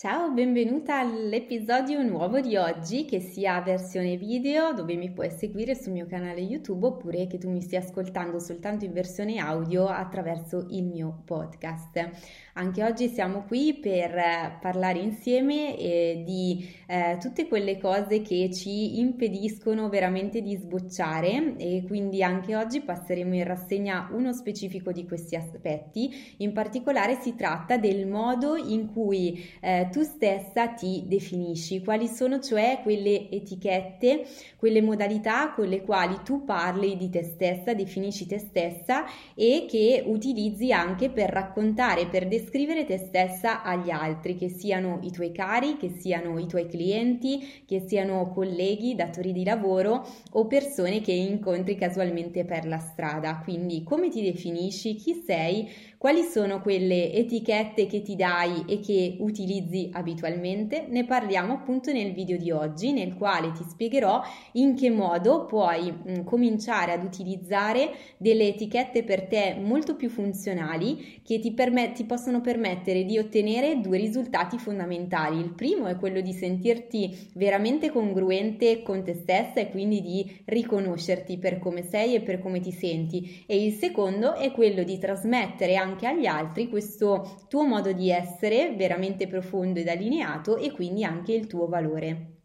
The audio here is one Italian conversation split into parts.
Ciao, benvenuta all'episodio nuovo di oggi, che sia versione video dove mi puoi seguire sul mio canale YouTube oppure che tu mi stia ascoltando soltanto in versione audio attraverso il mio podcast. Anche oggi siamo qui per eh, parlare insieme eh, di eh, tutte quelle cose che ci impediscono veramente di sbocciare e quindi anche oggi passeremo in rassegna uno specifico di questi aspetti. In particolare si tratta del modo in cui eh, tu stessa ti definisci, quali sono cioè quelle etichette, quelle modalità con le quali tu parli di te stessa, definisci te stessa e che utilizzi anche per raccontare, per descrivere te stessa agli altri, che siano i tuoi cari, che siano i tuoi clienti, che siano colleghi, datori di lavoro o persone che incontri casualmente per la strada. Quindi come ti definisci, chi sei, quali sono quelle etichette che ti dai e che utilizzi abitualmente? Ne parliamo appunto nel video di oggi, nel quale ti spiegherò in che modo puoi mh, mm, cominciare ad utilizzare delle etichette per te molto più funzionali che ti, permet- ti possono permettere di ottenere due risultati fondamentali. Il primo è quello di sentirti veramente congruente con te stessa e quindi di riconoscerti per come sei e per come ti senti e il secondo è quello di trasmettere anche anche agli altri questo tuo modo di essere veramente profondo ed allineato e quindi anche il tuo valore.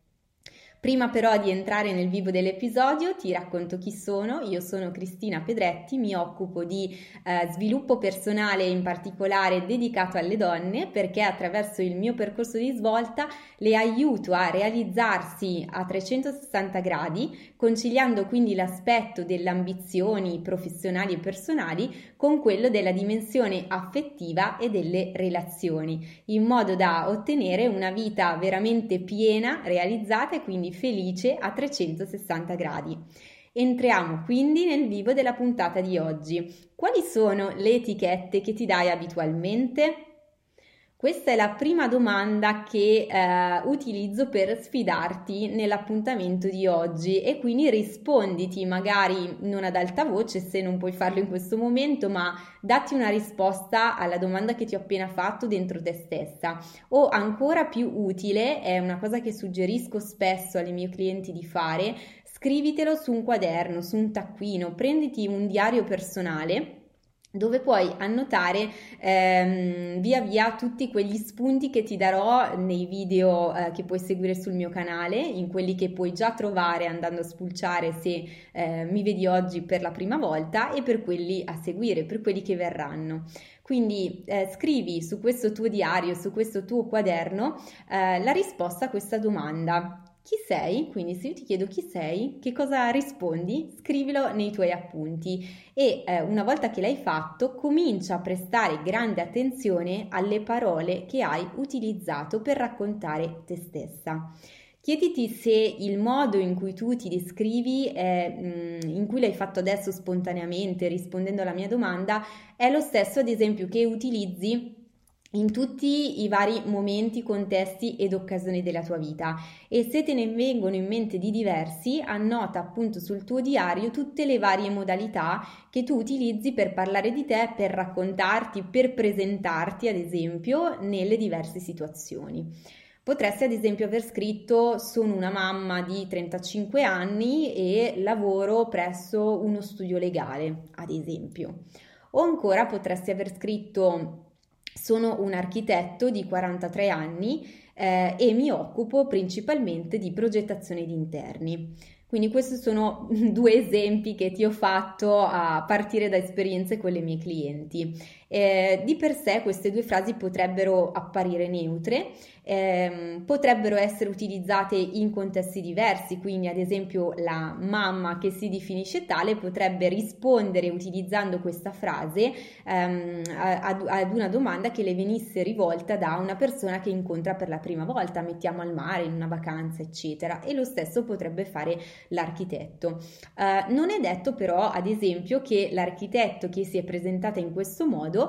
Prima però di entrare nel vivo dell'episodio ti racconto chi sono. Io sono Cristina Pedretti, mi occupo di eh, sviluppo personale in particolare dedicato alle donne perché attraverso il mio percorso di svolta le aiuto a realizzarsi a 360 gradi, conciliando quindi l'aspetto delle ambizioni professionali e personali con quello della dimensione affettiva e delle relazioni, in modo da ottenere una vita veramente piena, realizzata e quindi felice a 360 gradi. Entriamo quindi nel vivo della puntata di oggi. Quali sono le etichette che ti dai abitualmente? Questa è la prima domanda che eh, utilizzo per sfidarti nell'appuntamento di oggi e quindi risponditi magari non ad alta voce se non puoi farlo in questo momento, ma datti una risposta alla domanda che ti ho appena fatto dentro te stessa. O ancora più utile, è una cosa che suggerisco spesso alle mie clienti di fare, scrivitelo su un quaderno, su un taccuino, prenditi un diario personale dove puoi annotare ehm, via via tutti quegli spunti che ti darò nei video eh, che puoi seguire sul mio canale, in quelli che puoi già trovare andando a spulciare se eh, mi vedi oggi per la prima volta e per quelli a seguire, per quelli che verranno. Quindi eh, scrivi su questo tuo diario, su questo tuo quaderno, eh, la risposta a questa domanda chi sei? Quindi se io ti chiedo chi sei, che cosa rispondi? Scrivilo nei tuoi appunti e eh, una volta che l'hai fatto comincia a prestare grande attenzione alle parole che hai utilizzato per raccontare te stessa. Chiediti se il modo in cui tu ti descrivi, eh, in cui l'hai fatto adesso spontaneamente rispondendo alla mia domanda, è lo stesso ad esempio che utilizzi in tutti i vari momenti, contesti ed occasioni della tua vita e se te ne vengono in mente di diversi, annota appunto sul tuo diario tutte le varie modalità che tu utilizzi per parlare di te, per raccontarti, per presentarti ad esempio nelle diverse situazioni. Potresti ad esempio aver scritto sono una mamma di 35 anni e lavoro presso uno studio legale, ad esempio. O ancora potresti aver scritto sono un architetto di 43 anni eh, e mi occupo principalmente di progettazione di interni. Quindi questi sono due esempi che ti ho fatto a partire da esperienze con le mie clienti. Eh, di per sé queste due frasi potrebbero apparire neutre, ehm, potrebbero essere utilizzate in contesti diversi, quindi ad esempio la mamma che si definisce tale potrebbe rispondere utilizzando questa frase ehm, ad, ad, una domanda che le venisse rivolta da una persona che incontra per la prima volta, mettiamo al mare, in una vacanza, eccetera, e lo stesso potrebbe fare l'architetto. Eh, non è detto però, ad esempio, che l'architetto che si è presentata in questo modo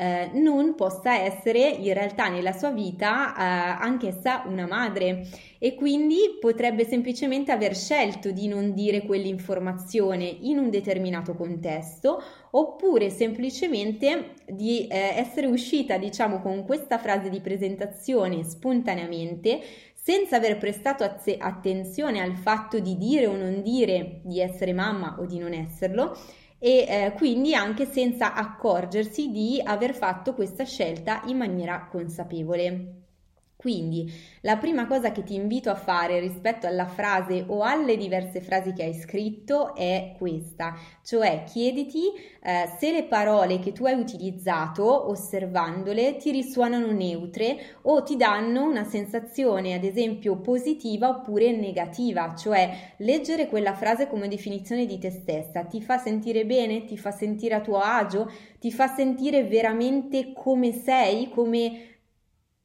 eh, non possa essere in realtà nella sua vita eh, anch'essa una madre. E quindi potrebbe semplicemente aver scelto di non dire quell'informazione in un determinato contesto oppure semplicemente di eh, essere uscita diciamo con questa frase di presentazione spontaneamente senza aver prestato az- attenzione al fatto di dire o non dire di essere mamma o di non esserlo e eh, quindi anche senza accorgersi di aver fatto questa scelta in maniera consapevole. Quindi la prima cosa che ti invito a fare rispetto alla frase o alle diverse frasi che hai scritto è questa, cioè chiediti eh, se le parole che tu hai utilizzato osservandole ti risuonano neutre o ti danno una sensazione ad esempio positiva oppure negativa, cioè leggere quella frase come definizione di te stessa ti fa sentire bene, ti fa sentire a tuo agio, ti fa sentire veramente come sei, come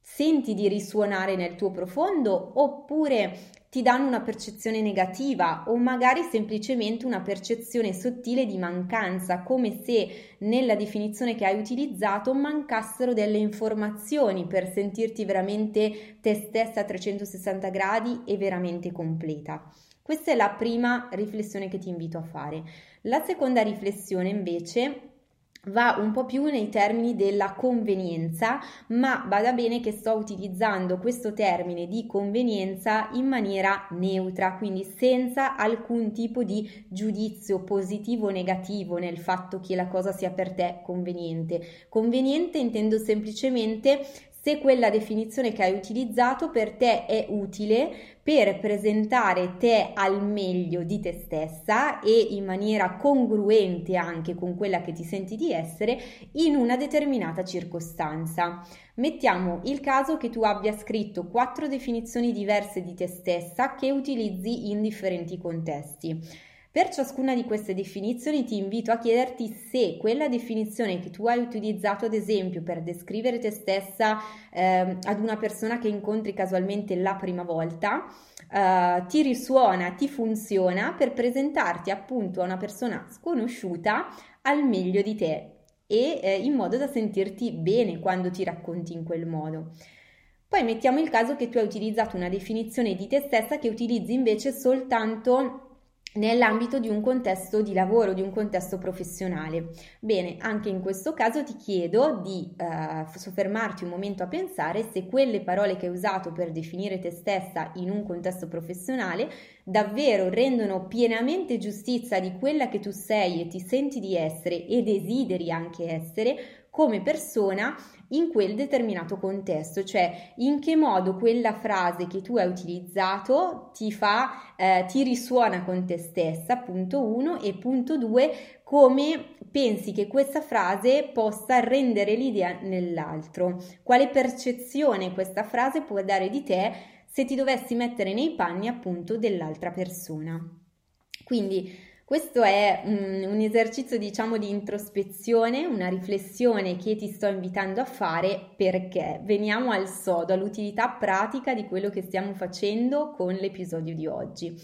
senti di risuonare nel tuo profondo oppure ti danno una percezione negativa o magari semplicemente una percezione sottile di mancanza, come se nella definizione che hai utilizzato mancassero delle informazioni per sentirti veramente te stessa a 360 gradi e veramente completa. Questa è la prima riflessione che ti invito a fare. La seconda riflessione invece va un po' più nei termini della convenienza, ma bada bene che sto utilizzando questo termine di convenienza in maniera neutra, quindi senza alcun tipo di giudizio positivo o negativo nel fatto che la cosa sia per te conveniente. Conveniente intendo semplicemente se quella definizione che hai utilizzato per te è utile per presentare te al meglio di te stessa e in maniera congruente anche con quella che ti senti di essere in una determinata circostanza. Mettiamo il caso che tu abbia scritto quattro definizioni diverse di te stessa che utilizzi in differenti contesti. Per ciascuna di queste definizioni ti invito a chiederti se quella definizione che tu hai utilizzato ad esempio per descrivere te stessa eh, ad una persona che incontri casualmente la prima volta eh, ti risuona, ti funziona per presentarti appunto a una persona sconosciuta al meglio di te e eh, in modo da sentirti bene quando ti racconti in quel modo. Poi mettiamo il caso che tu hai utilizzato una definizione di te stessa che utilizzi invece soltanto nell'ambito di un contesto di lavoro, di un contesto professionale. Bene, anche in questo caso ti chiedo di eh, soffermarti un momento a pensare se quelle parole che hai usato per definire te stessa in un contesto professionale davvero rendono pienamente giustizia di quella che tu sei e ti senti di essere e desideri anche essere come persona in quel determinato contesto, cioè in che modo quella frase che tu hai utilizzato ti fa, eh, ti risuona con te stessa, punto uno, e punto due, come pensi che questa frase possa rendere l'idea nell'altro, quale percezione questa frase può dare di te se ti dovessi mettere nei panni appunto dell'altra persona. Quindi questo è un, un, esercizio, diciamo, di introspezione, una riflessione che ti sto invitando a fare perché veniamo al sodo, all'utilità pratica di quello che stiamo facendo con l'episodio di oggi.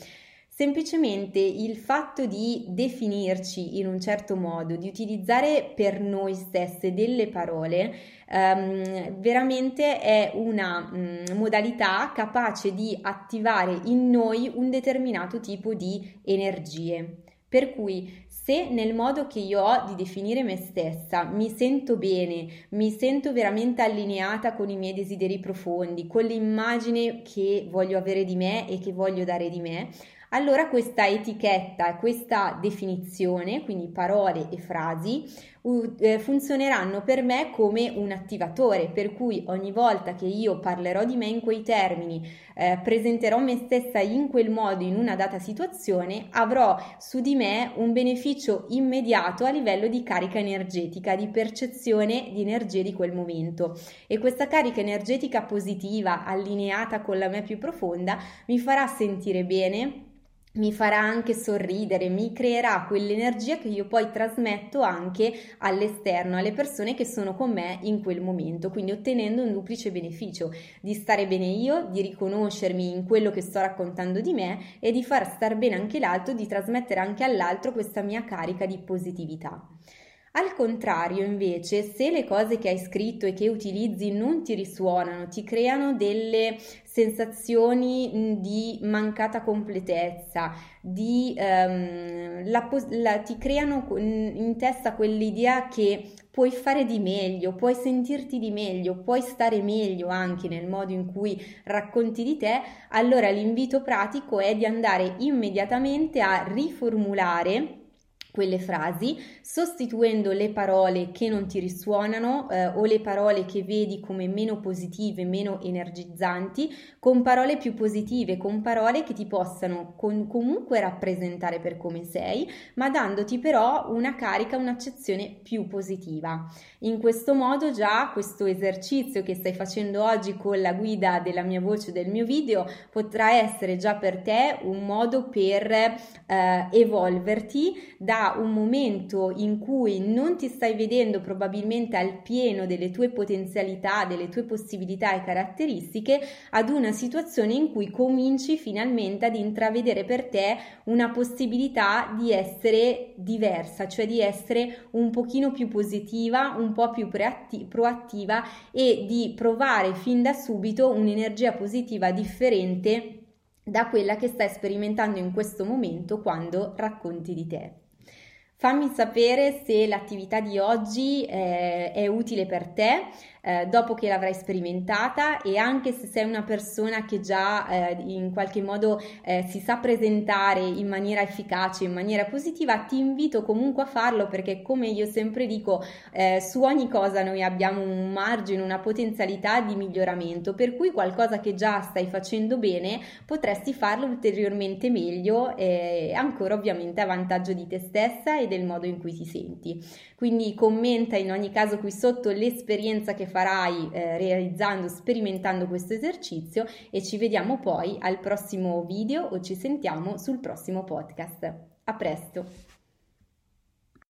Semplicemente il fatto di definirci in un certo modo, di utilizzare per noi stesse delle parole, um, veramente è una um, modalità capace di attivare in noi un determinato tipo di energie. Per cui se nel modo che io ho di definire me stessa mi sento bene, mi sento veramente allineata con i miei desideri profondi, con l'immagine che voglio avere di me e che voglio dare di me, allora questa etichetta, questa definizione, quindi parole e frasi, funzioneranno per me come un attivatore, per cui ogni volta che io parlerò di me in quei termini, eh, presenterò me stessa in quel modo in una data situazione, avrò su di me un beneficio immediato a livello di carica energetica, di percezione di energia di quel momento. E questa carica energetica positiva, allineata con la me più profonda, mi farà sentire bene mi farà anche sorridere, mi creerà quell'energia che io poi trasmetto anche all'esterno, alle persone che sono con me in quel momento, quindi ottenendo un duplice beneficio di stare bene io, di riconoscermi in quello che sto raccontando di me e di far star bene anche l'altro, di trasmettere anche all'altro questa mia carica di positività. Al contrario, invece, se le cose che hai scritto e che utilizzi non ti risuonano, ti creano delle sensazioni di mancata completezza, di, um, la, la, ti creano in testa quell'idea che puoi fare di meglio, puoi sentirti di meglio, puoi stare meglio anche nel modo in cui racconti di te, allora l'invito pratico è di andare immediatamente a riformulare quelle frasi, sostituendo le parole che non ti risuonano eh, o le parole che vedi come meno positive, meno energizzanti, con parole più positive, con parole che ti possano con, comunque rappresentare per come sei, ma dandoti però una carica, un'accezione più positiva. In questo modo già questo esercizio che stai facendo oggi con la guida della mia voce del mio video potrà essere già per te un modo per eh, evolverti da un momento in cui non ti stai vedendo probabilmente al pieno delle tue potenzialità, delle tue possibilità e caratteristiche, ad una situazione in cui cominci finalmente ad intravedere per te una possibilità di essere diversa, cioè di essere un pochino più positiva, un po' più proattiva e di provare fin da subito un'energia positiva differente da quella che stai sperimentando in questo momento quando racconti di te. Fammi sapere se l'attività di oggi eh, è utile per te eh, dopo che l'avrai sperimentata e anche se sei una persona che già eh, in qualche modo eh, si sa presentare in maniera efficace, in maniera positiva, ti invito comunque a farlo perché come io sempre dico, eh, su ogni cosa noi abbiamo un margine, una potenzialità di miglioramento, per cui qualcosa che già stai facendo bene potresti farlo ulteriormente meglio e ancora ovviamente a vantaggio di te stessa e del modo in cui ti senti. Quindi commenta in ogni caso qui sotto l'esperienza che farai eh, realizzando, sperimentando questo esercizio e ci vediamo poi al prossimo video o ci sentiamo sul prossimo podcast. A presto!